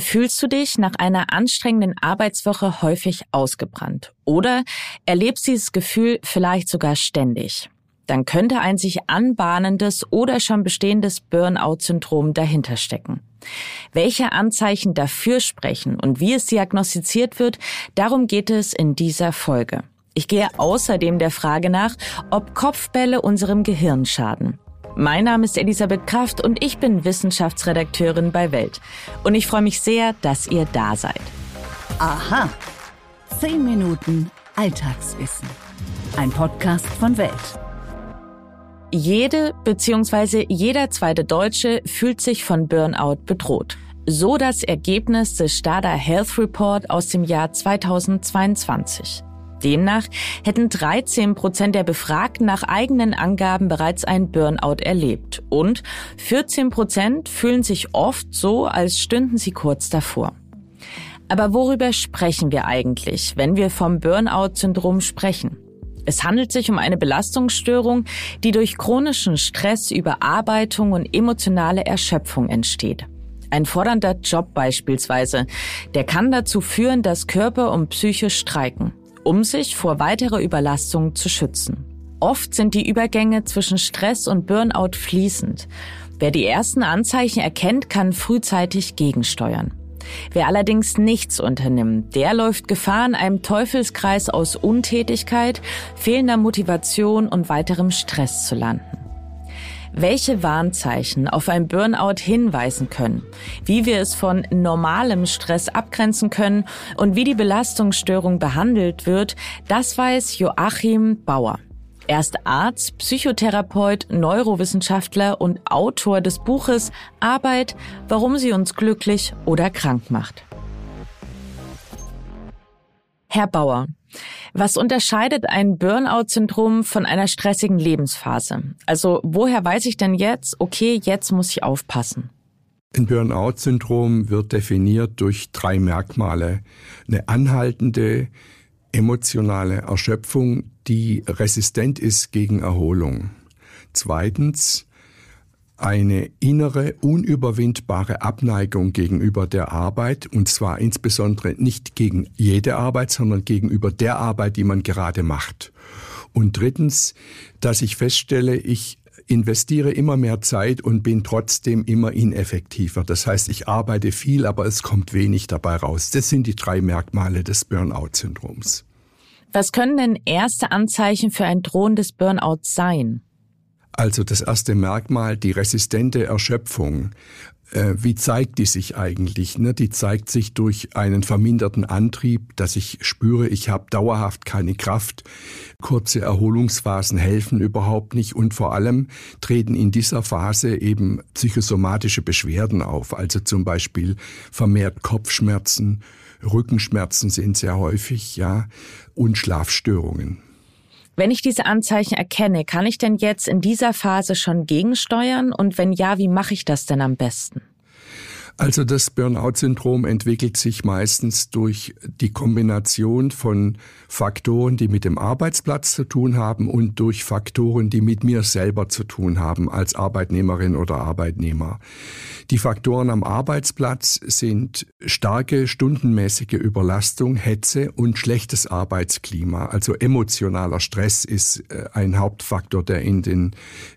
Fühlst du dich nach einer anstrengenden Arbeitswoche häufig ausgebrannt? Oder erlebst dieses Gefühl vielleicht sogar ständig? Dann könnte ein sich anbahnendes oder schon bestehendes Burnout-Syndrom dahinter stecken. Welche Anzeichen dafür sprechen und wie es diagnostiziert wird, darum geht es in dieser Folge. Ich gehe außerdem der Frage nach, ob Kopfbälle unserem Gehirn schaden. Mein Name ist Elisabeth Kraft und ich bin Wissenschaftsredakteurin bei Welt. Und ich freue mich sehr, dass ihr da seid. Aha. Zehn Minuten Alltagswissen. Ein Podcast von Welt. Jede bzw. jeder zweite Deutsche fühlt sich von Burnout bedroht. So das Ergebnis des Stada Health Report aus dem Jahr 2022. Demnach hätten 13 Prozent der Befragten nach eigenen Angaben bereits ein Burnout erlebt und 14 Prozent fühlen sich oft so, als stünden sie kurz davor. Aber worüber sprechen wir eigentlich, wenn wir vom Burnout-Syndrom sprechen? Es handelt sich um eine Belastungsstörung, die durch chronischen Stress, Überarbeitung und emotionale Erschöpfung entsteht. Ein fordernder Job beispielsweise, der kann dazu führen, dass Körper und Psyche streiken um sich vor weiterer Überlastung zu schützen. Oft sind die Übergänge zwischen Stress und Burnout fließend. Wer die ersten Anzeichen erkennt, kann frühzeitig gegensteuern. Wer allerdings nichts unternimmt, der läuft Gefahr, in einem Teufelskreis aus Untätigkeit, fehlender Motivation und weiterem Stress zu landen welche Warnzeichen auf ein Burnout hinweisen können, wie wir es von normalem Stress abgrenzen können und wie die Belastungsstörung behandelt wird, das weiß Joachim Bauer. Er ist Arzt, Psychotherapeut, Neurowissenschaftler und Autor des Buches Arbeit, warum sie uns glücklich oder krank macht. Herr Bauer, was unterscheidet ein Burnout-Syndrom von einer stressigen Lebensphase? Also woher weiß ich denn jetzt, okay, jetzt muss ich aufpassen? Ein Burnout-Syndrom wird definiert durch drei Merkmale. Eine anhaltende emotionale Erschöpfung, die resistent ist gegen Erholung. Zweitens eine innere, unüberwindbare Abneigung gegenüber der Arbeit, und zwar insbesondere nicht gegen jede Arbeit, sondern gegenüber der Arbeit, die man gerade macht. Und drittens, dass ich feststelle, ich investiere immer mehr Zeit und bin trotzdem immer ineffektiver. Das heißt, ich arbeite viel, aber es kommt wenig dabei raus. Das sind die drei Merkmale des Burnout-Syndroms. Was können denn erste Anzeichen für ein drohendes Burnout sein? Also das erste Merkmal, die resistente Erschöpfung. Äh, wie zeigt die sich eigentlich? Ne? Die zeigt sich durch einen verminderten Antrieb, dass ich spüre, ich habe dauerhaft keine Kraft. Kurze Erholungsphasen helfen überhaupt nicht und vor allem treten in dieser Phase eben psychosomatische Beschwerden auf, also zum Beispiel vermehrt Kopfschmerzen, Rückenschmerzen sind sehr häufig, ja, und Schlafstörungen. Wenn ich diese Anzeichen erkenne, kann ich denn jetzt in dieser Phase schon gegensteuern? Und wenn ja, wie mache ich das denn am besten? Also das Burnout-Syndrom entwickelt sich meistens durch die Kombination von Faktoren, die mit dem Arbeitsplatz zu tun haben und durch Faktoren, die mit mir selber zu tun haben als Arbeitnehmerin oder Arbeitnehmer. Die Faktoren am Arbeitsplatz sind starke stundenmäßige Überlastung, Hetze und schlechtes Arbeitsklima. Also emotionaler Stress ist äh, ein Hauptfaktor, der in den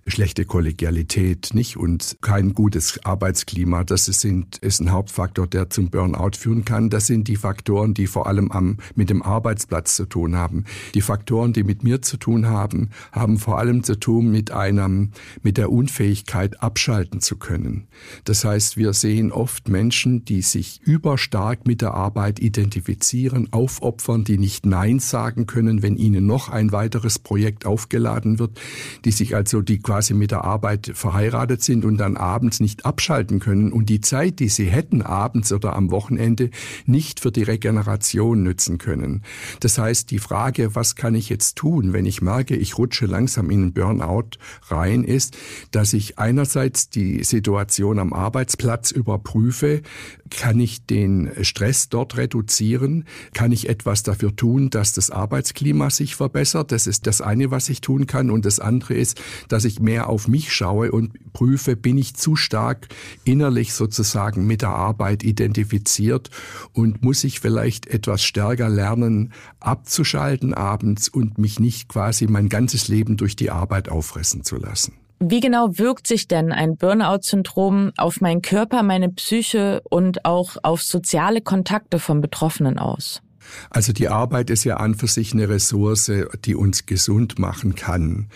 schlechte Kollegialität nicht und kein gutes Arbeitsklima. Das sind ist ein Hauptfaktor, der zum Burnout führen kann. Das sind die Faktoren, die vor allem am, mit dem Arbeitsplatz zu tun haben. Die Faktoren, die mit mir zu tun haben, haben vor allem zu tun mit einem, mit der Unfähigkeit abschalten zu können. Das heißt, wir sehen oft Menschen, die sich überstark mit der Arbeit identifizieren, aufopfern, die nicht Nein sagen können, wenn ihnen noch ein weiteres Projekt aufgeladen wird, die sich also, die quasi mit der Arbeit verheiratet sind und dann abends nicht abschalten können und die Zeit, die sie hätten abends oder am Wochenende, nicht für die Regeneration nützen können. Das heißt, die Frage, was kann ich jetzt tun, wenn ich merke, ich rutsche langsam in einen Burnout rein, ist, dass ich einerseits die Situation am Arbeitsplatz überprüfe, kann ich den Stress dort reduzieren, kann ich etwas dafür tun, dass das Arbeitsklima sich verbessert. Das ist das eine, was ich tun kann. Und das andere ist, dass ich mehr auf mich schaue und prüfe, bin ich zu stark innerlich sozusagen sozusagen mit der Arbeit identifiziert und muss ich vielleicht etwas stärker lernen, abzuschalten abends und mich nicht quasi mein ganzes Leben durch die Arbeit auffressen zu lassen. Wie genau wirkt sich denn ein Burnout-Syndrom auf meinen Körper, meine Psyche und auch auf soziale Kontakte von Betroffenen aus? Also die Arbeit ist ja an für sich eine Ressource, die uns gesund machen kann.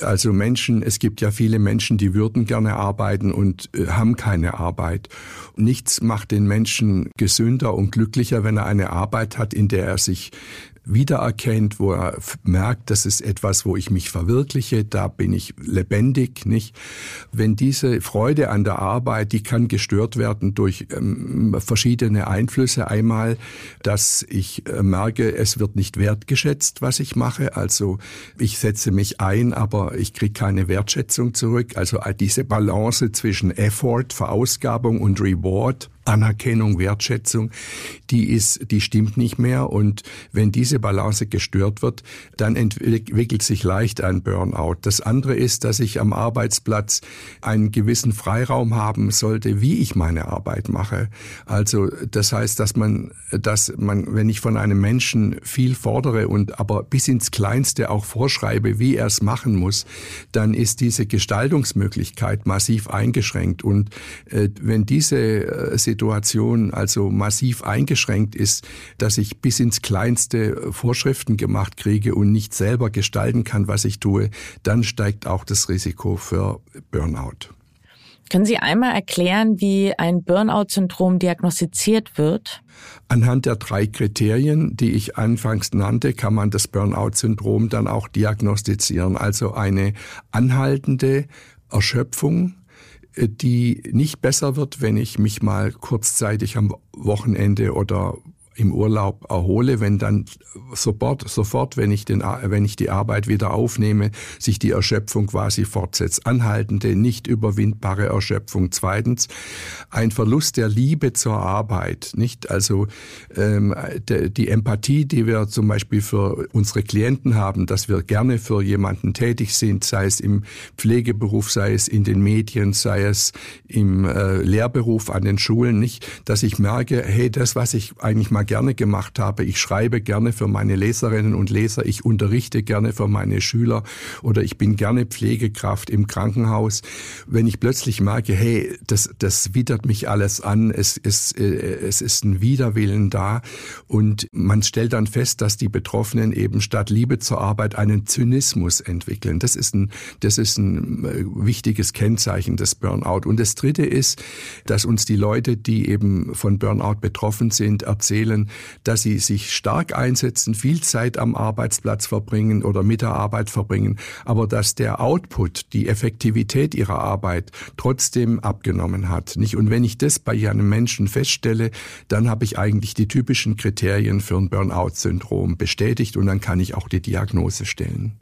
Also Menschen, es gibt ja viele Menschen, die würden gerne arbeiten und äh, haben keine Arbeit. Nichts macht den Menschen gesünder und glücklicher, wenn er eine Arbeit hat, in der er sich wiedererkennt, wo er merkt, das ist etwas, wo ich mich verwirkliche, da bin ich lebendig, nicht? Wenn diese Freude an der Arbeit, die kann gestört werden durch ähm, verschiedene Einflüsse. Einmal, dass ich äh, merke, es wird nicht wertgeschätzt, was ich mache. Also ich setze mich ein, aber ich kriege keine Wertschätzung zurück. Also diese Balance zwischen Effort, Verausgabung und Reward Anerkennung, Wertschätzung, die ist, die stimmt nicht mehr. Und wenn diese Balance gestört wird, dann entwickelt sich leicht ein Burnout. Das andere ist, dass ich am Arbeitsplatz einen gewissen Freiraum haben sollte, wie ich meine Arbeit mache. Also, das heißt, dass man, dass man, wenn ich von einem Menschen viel fordere und aber bis ins Kleinste auch vorschreibe, wie er es machen muss, dann ist diese Gestaltungsmöglichkeit massiv eingeschränkt. Und äh, wenn diese äh, Situation also massiv eingeschränkt ist, dass ich bis ins kleinste Vorschriften gemacht kriege und nicht selber gestalten kann, was ich tue, dann steigt auch das Risiko für Burnout. Können Sie einmal erklären, wie ein Burnout-Syndrom diagnostiziert wird? Anhand der drei Kriterien, die ich anfangs nannte, kann man das Burnout-Syndrom dann auch diagnostizieren. Also eine anhaltende Erschöpfung, die nicht besser wird, wenn ich mich mal kurzzeitig am Wochenende oder im Urlaub erhole, wenn dann sofort, sofort, wenn ich, den, wenn ich die Arbeit wieder aufnehme, sich die Erschöpfung quasi fortsetzt. Anhaltende, nicht überwindbare Erschöpfung. Zweitens, ein Verlust der Liebe zur Arbeit, nicht? Also ähm, de, die Empathie, die wir zum Beispiel für unsere Klienten haben, dass wir gerne für jemanden tätig sind, sei es im Pflegeberuf, sei es in den Medien, sei es im äh, Lehrberuf an den Schulen, nicht? Dass ich merke, hey, das, was ich eigentlich mal gerne gemacht habe. Ich schreibe gerne für meine Leserinnen und Leser, ich unterrichte gerne für meine Schüler oder ich bin gerne Pflegekraft im Krankenhaus. Wenn ich plötzlich merke, hey, das, das widert mich alles an, es, es, äh, es ist ein Widerwillen da und man stellt dann fest, dass die Betroffenen eben statt Liebe zur Arbeit einen Zynismus entwickeln. Das ist ein, das ist ein äh, wichtiges Kennzeichen des Burnout. Und das Dritte ist, dass uns die Leute, die eben von Burnout betroffen sind, erzählen, können, dass sie sich stark einsetzen, viel Zeit am Arbeitsplatz verbringen oder mit der Arbeit verbringen, aber dass der Output, die Effektivität ihrer Arbeit trotzdem abgenommen hat. Nicht? Und wenn ich das bei einem Menschen feststelle, dann habe ich eigentlich die typischen Kriterien für ein Burnout-Syndrom bestätigt und dann kann ich auch die Diagnose stellen.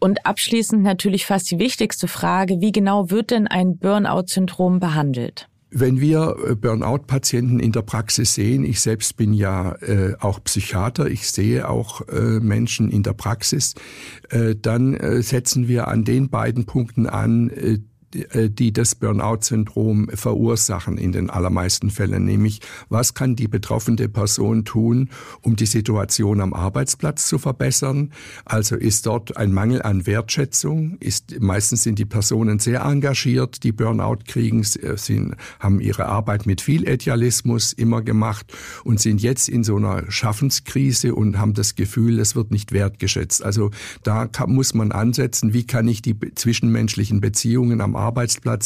Und abschließend natürlich fast die wichtigste Frage, wie genau wird denn ein Burnout-Syndrom behandelt? Wenn wir äh, Burnout-Patienten in der Praxis sehen, ich selbst bin ja äh, auch Psychiater, ich sehe auch äh, Menschen in der Praxis, äh, dann äh, setzen wir an den beiden Punkten an, äh, die das Burnout-Syndrom verursachen in den allermeisten Fällen, nämlich was kann die betroffene Person tun, um die Situation am Arbeitsplatz zu verbessern? Also ist dort ein Mangel an Wertschätzung, ist meistens sind die Personen sehr engagiert, die Burnout kriegen, äh, sind, haben ihre Arbeit mit viel Idealismus immer gemacht und sind jetzt in so einer Schaffenskrise und haben das Gefühl, es wird nicht wertgeschätzt. Also da kann, muss man ansetzen, wie kann ich die zwischenmenschlichen Beziehungen am Arbeitsplatz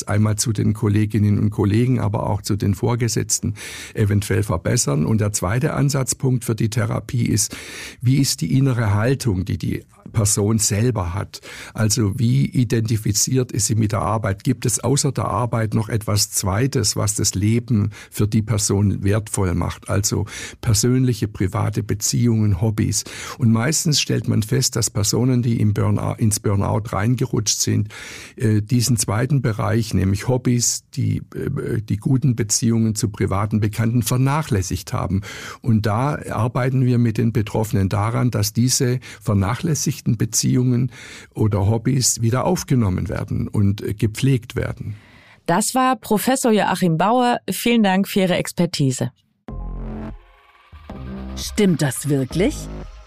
einmal zu den Kolleginnen und Kollegen, aber auch zu den Vorgesetzten eventuell verbessern. Und der zweite Ansatzpunkt für die Therapie ist, wie ist die innere Haltung, die die Person selber hat. Also wie identifiziert ist sie mit der Arbeit? Gibt es außer der Arbeit noch etwas Zweites, was das Leben für die Person wertvoll macht? Also persönliche, private Beziehungen, Hobbys. Und meistens stellt man fest, dass Personen, die im Burnout, ins Burnout reingerutscht sind, äh, diesen zweiten Bereich, nämlich Hobbys, die, äh, die guten Beziehungen zu privaten Bekannten vernachlässigt haben. Und da arbeiten wir mit den Betroffenen daran, dass diese vernachlässigt geschädigten Beziehungen oder Hobbys wieder aufgenommen werden und gepflegt werden. Das war Professor Joachim Bauer. Vielen Dank für Ihre Expertise. Stimmt das wirklich?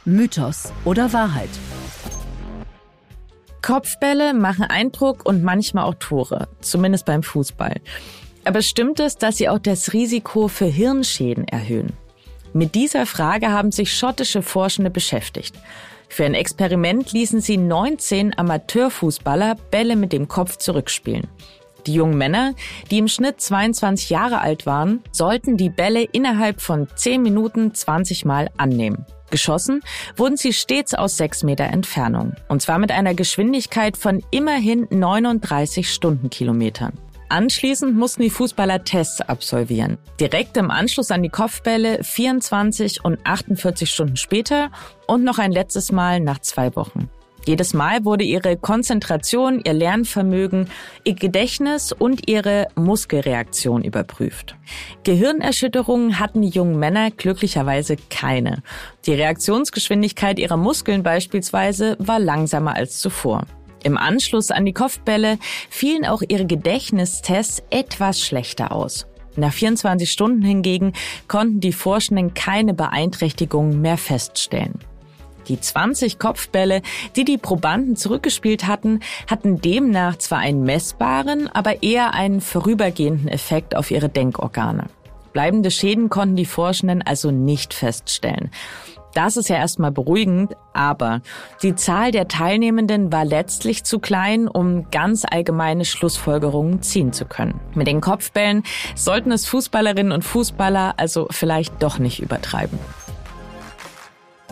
Mythos oder Wahrheit? Kopfbälle machen Eindruck und manchmal auch Tore, zumindest beim Fußball. Aber stimmt es, dass sie auch das Risiko für Hirnschäden erhöhen? Mit dieser Frage haben sich schottische Forschende beschäftigt. Für ein Experiment ließen sie 19 Amateurfußballer Bälle mit dem Kopf zurückspielen. Die jungen Männer, die im Schnitt 22 Jahre alt waren, sollten die Bälle innerhalb von 10 Minuten 20 Mal annehmen. Geschossen wurden sie stets aus 6 Meter Entfernung. Und zwar mit einer Geschwindigkeit von immerhin 39 Stundenkilometern. Anschließend mussten die Fußballer Tests absolvieren. Direkt im Anschluss an die Kopfbälle 24 und 48 Stunden später und noch ein letztes Mal nach zwei Wochen. Jedes Mal wurde ihre Konzentration, ihr Lernvermögen, ihr Gedächtnis und ihre Muskelreaktion überprüft. Gehirnerschütterungen hatten die jungen Männer glücklicherweise keine. Die Reaktionsgeschwindigkeit ihrer Muskeln beispielsweise war langsamer als zuvor. Im Anschluss an die Kopfbälle fielen auch ihre Gedächtnistests etwas schlechter aus. Nach 24 Stunden hingegen konnten die Forschenden keine Beeinträchtigungen mehr feststellen. Die 20 Kopfbälle, die die Probanden zurückgespielt hatten, hatten demnach zwar einen messbaren, aber eher einen vorübergehenden Effekt auf ihre Denkorgane. Bleibende Schäden konnten die Forschenden also nicht feststellen. Das ist ja erstmal beruhigend, aber die Zahl der Teilnehmenden war letztlich zu klein, um ganz allgemeine Schlussfolgerungen ziehen zu können. Mit den Kopfbällen sollten es Fußballerinnen und Fußballer also vielleicht doch nicht übertreiben.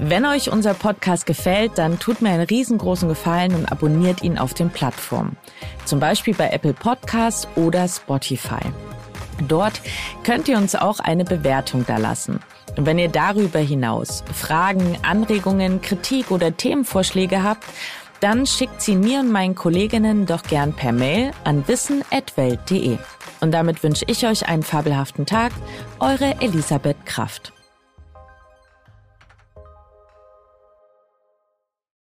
Wenn euch unser Podcast gefällt, dann tut mir einen riesengroßen Gefallen und abonniert ihn auf den Plattformen. Zum Beispiel bei Apple Podcasts oder Spotify. Dort könnt ihr uns auch eine Bewertung da lassen. Wenn ihr darüber hinaus Fragen, Anregungen, Kritik oder Themenvorschläge habt, dann schickt sie mir und meinen Kolleginnen doch gern per Mail an wissen.welt.de. Und damit wünsche ich euch einen fabelhaften Tag. Eure Elisabeth Kraft.